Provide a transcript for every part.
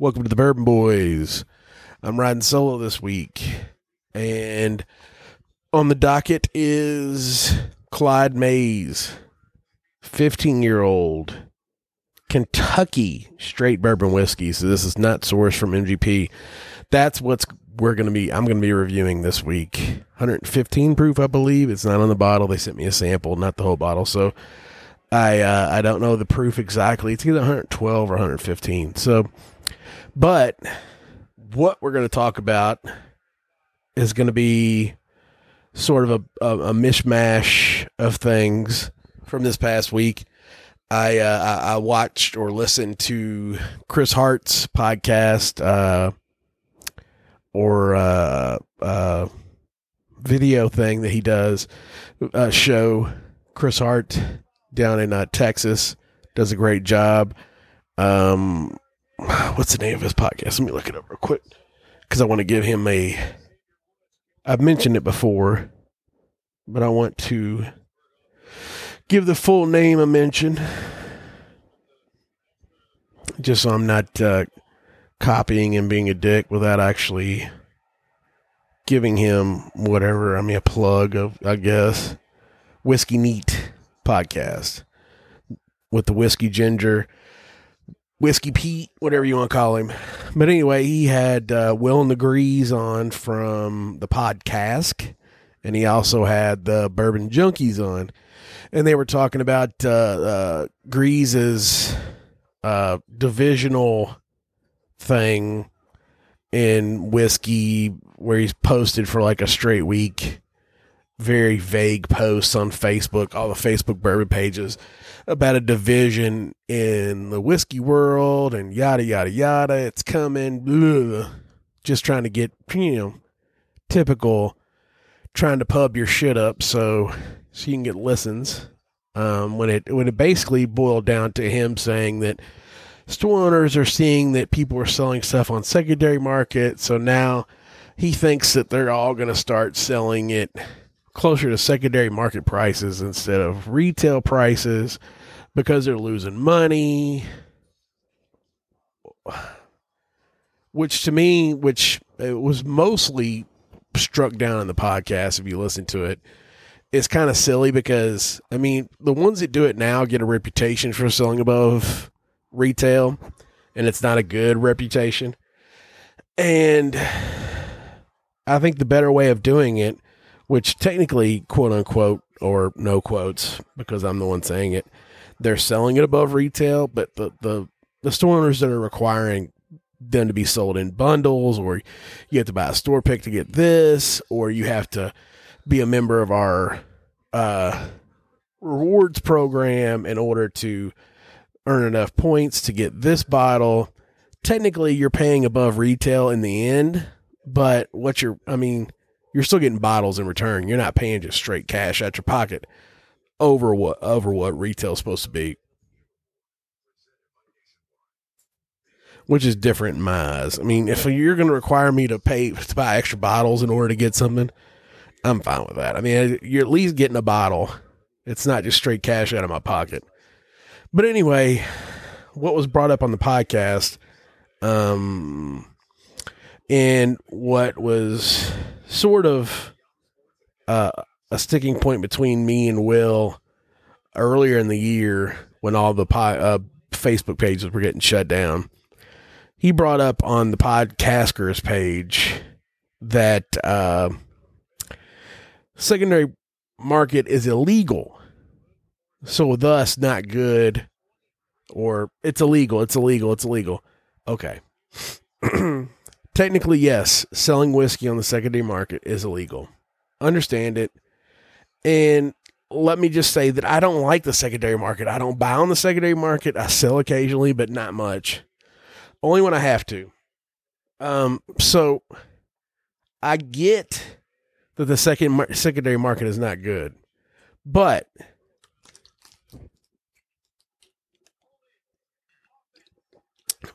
Welcome to the Bourbon Boys. I'm riding solo this week, and on the docket is Clyde May's, 15 year old Kentucky straight bourbon whiskey. So this is not sourced from MGP. That's what's we're going to be I'm going to be reviewing this week. 115 proof, I believe. It's not on the bottle. They sent me a sample, not the whole bottle. So I uh, I don't know the proof exactly. It's either 112 or 115. So but what we're going to talk about is going to be sort of a, a, a, mishmash of things from this past week. I, uh, I watched or listened to Chris Hart's podcast uh, or uh, uh, video thing that he does. Uh, show Chris Hart down in uh, Texas does a great job. Um, what's the name of his podcast? Let me look it up real quick because I want to give him a. I've mentioned it before, but I want to give the full name a mention, just so I'm not uh, copying and being a dick without actually giving him whatever. I mean, a plug of, I guess, Whiskey Neat podcast with the whiskey ginger Whiskey Pete, whatever you want to call him. But anyway, he had uh, Will and the Grease on from the podcast, and he also had the Bourbon Junkies on, and they were talking about uh, uh, Grease's uh, divisional thing in whiskey, where he's posted for like a straight week. Very vague posts on Facebook, all the Facebook bourbon pages about a division in the whiskey world and yada yada yada. It's coming. Ugh. Just trying to get you know typical trying to pub your shit up so so you can get listens. Um, when it when it basically boiled down to him saying that store owners are seeing that people are selling stuff on secondary market, so now he thinks that they're all going to start selling it closer to secondary market prices instead of retail prices because they're losing money. Which to me, which was mostly struck down in the podcast, if you listen to it it, is kind of silly because, I mean, the ones that do it now get a reputation for selling above retail, and it's not a good reputation. And I think the better way of doing it which technically, quote unquote, or no quotes, because I'm the one saying it, they're selling it above retail, but the, the, the store owners that are requiring them to be sold in bundles, or you have to buy a store pick to get this, or you have to be a member of our uh, rewards program in order to earn enough points to get this bottle. Technically, you're paying above retail in the end, but what you're, I mean, you're still getting bottles in return. You're not paying just straight cash out your pocket over what over what retail's supposed to be. Which is different in my eyes. I mean, if you're going to require me to pay to buy extra bottles in order to get something, I'm fine with that. I mean, you're at least getting a bottle. It's not just straight cash out of my pocket. But anyway, what was brought up on the podcast, um, and what was sort of uh, a sticking point between me and Will earlier in the year when all the uh, Facebook pages were getting shut down. He brought up on the podcasters page that uh, secondary market is illegal. So thus not good or it's illegal, it's illegal, it's illegal. Okay. technically, yes, selling whiskey on the secondary market is illegal. Understand it. And let me just say that I don't like the secondary market. I don't buy on the secondary market. I sell occasionally, but not much. Only when I have to. Um, so I get that the second secondary market is not good, but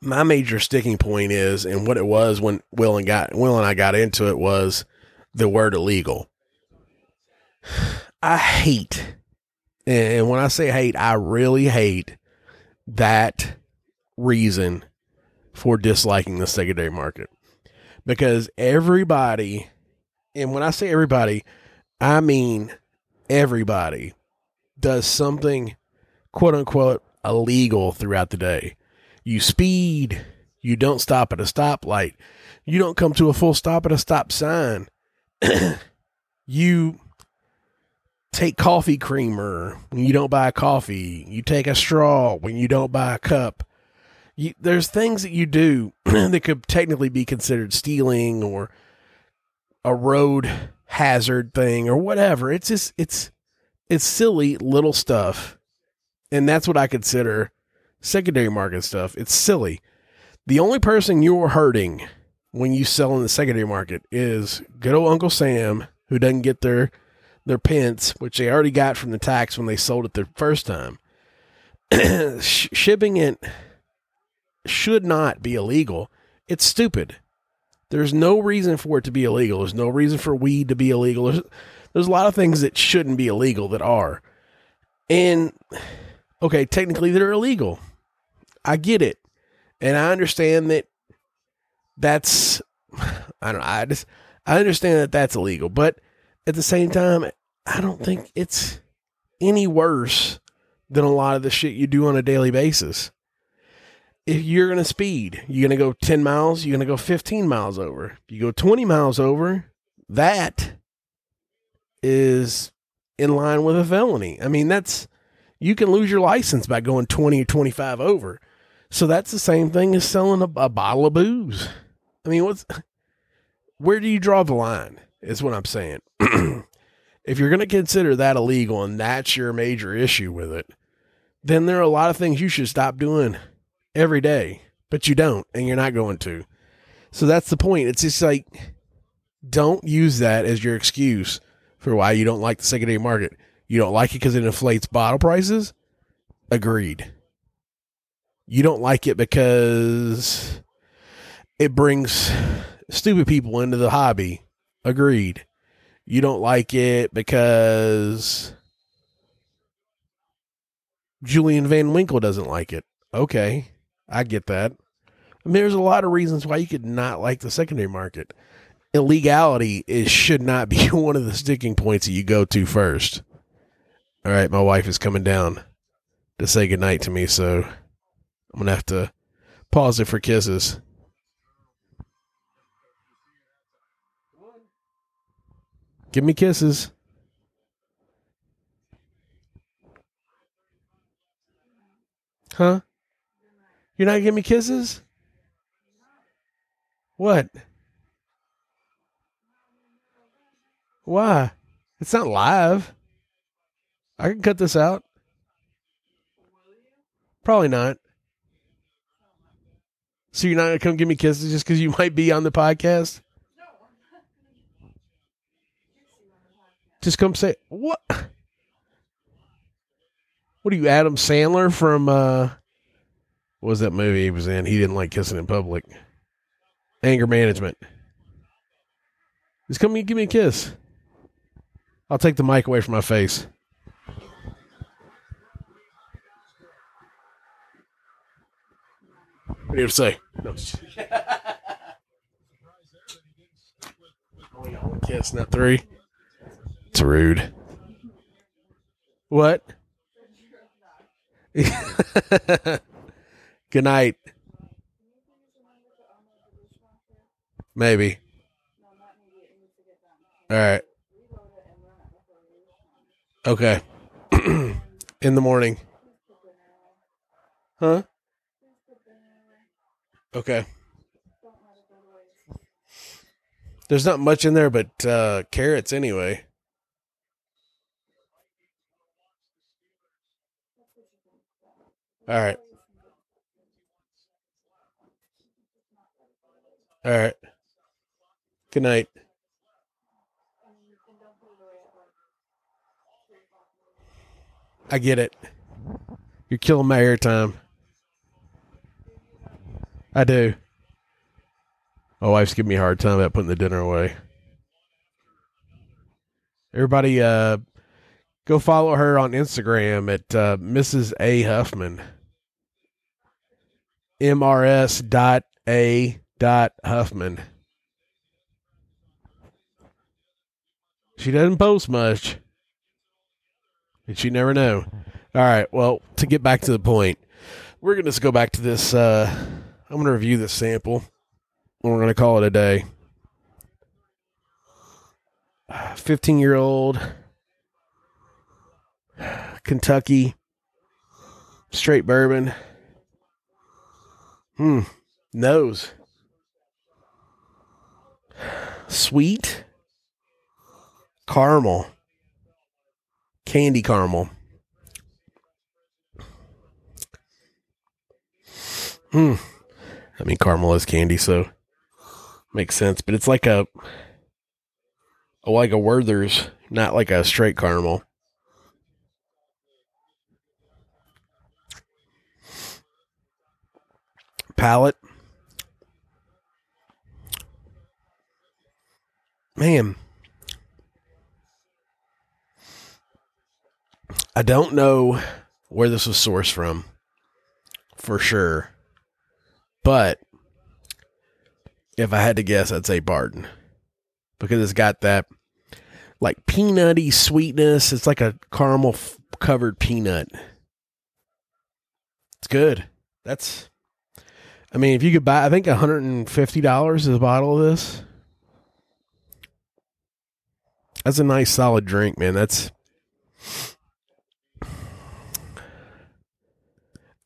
my major sticking point is, and what it was when Will and got Will and I got into it was the word illegal. I hate, and when I say hate, I really hate that reason for disliking the secondary market because everybody, and when I say everybody, I mean everybody does something quote unquote illegal throughout the day. You speed, you don't stop at a stoplight, you don't come to a full stop at a stop sign, you take coffee creamer when you don't buy coffee, you take a straw when you don't buy a cup. You, there's things that you do that could technically be considered stealing or a road hazard thing or whatever. It's just it's it's silly little stuff. And that's what I consider secondary market stuff. It's silly. The only person you're hurting when you sell in the secondary market is good old Uncle Sam, who doesn't get their their pence, which they already got from the tax when they sold it the first time. Shipping it should not be illegal. It's stupid. There's no reason for it to be illegal. There's no reason for weed to be illegal. There's, there's a lot of things that shouldn't be illegal that are. And okay, technically they're illegal. I get it. And I understand that that's I don't know, I just I understand that that's illegal, but at the same time, I don't think it's any worse than a lot of the shit you do on a daily basis if you're going to speed, you're going to go 10 miles, you're going to go 15 miles over. If you go 20 miles over, that is in line with a felony. I mean, that's you can lose your license by going 20 or 25 over. So that's the same thing as selling a, a bottle of booze. I mean, what's where do you draw the line? Is what I'm saying. if you're going to consider that illegal and that's your major issue with it, then there are a lot of things you should stop doing every day, but you don't, and you're not going to. So that's the point. It's just like, don't use that as your excuse for why you don't like the secondary market. You don't like it because it inflates bottle prices? Agreed. You don't like it because it brings stupid people into the hobby? Agreed. You don't like it because Julian Van Winkle doesn't like it. Okay. I get that. I mean, there's a lot of reasons why you could not like the secondary market. Illegality is should not be one of the sticking points that you go to first. All right, my wife is coming down to say goodnight to me, so I'm gonna have to pause it for kisses. Give me kisses. Huh? You're not giving me kisses? What? Why? It's not live. I can cut this out. Probably not. So you're not gonna come give me kisses just because you might be on the podcast? No. Just come say what? What are you, Adam Sandler from uh what was that movie he was in? He didn't like kissing in public. Anger management. Just come and give me a kiss. I'll take the mic away from my face. What do you have to say? No. Only got one kiss, not three. It's rude. What? Good night. Maybe. All right. Okay. In the morning. Huh? Okay. There's not much in there but uh, carrots anyway. All right. All right. Good night. I get it. You're killing my airtime. I do. My wife's giving me a hard time about putting the dinner away. Everybody, uh, go follow her on Instagram at uh, Mrs. A Huffman. mrs dot a dot huffman she doesn't post much and you never know all right well to get back to the point we're gonna just go back to this uh i'm gonna review this sample and we're gonna call it a day 15 year old kentucky straight bourbon Hmm. Nose. Sweet. Caramel. Candy caramel. Hmm. I mean, caramel is candy, so makes sense. But it's like a, like a Werther's, not like a straight caramel. palate. Man, I don't know where this was sourced from for sure. But if I had to guess, I'd say Barton because it's got that like peanutty sweetness. It's like a caramel f- covered peanut. It's good. That's I mean, if you could buy, I think $150 is a bottle of this. That's a nice solid drink, man. That's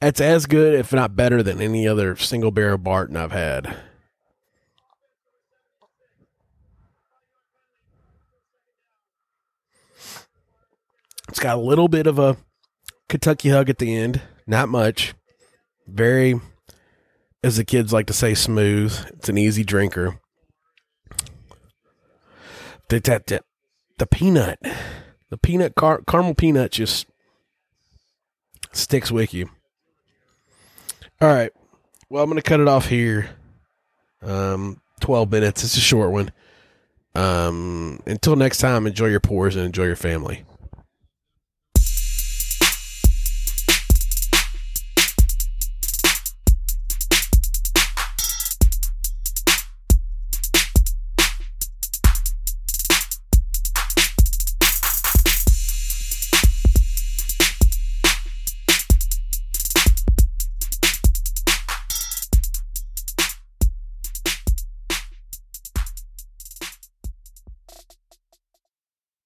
That's as good, if not better, than any other single barrel Barton I've had. It's got a little bit of a Kentucky hug at the end, not much. Very as the kids like to say, smooth. It's an easy drinker. The, the, the, the peanut, the peanut car, caramel peanut just sticks with you. All right. Well, I'm going to cut it off here. Um, 12 minutes. It's a short one. Um, until next time, enjoy your pours and enjoy your family.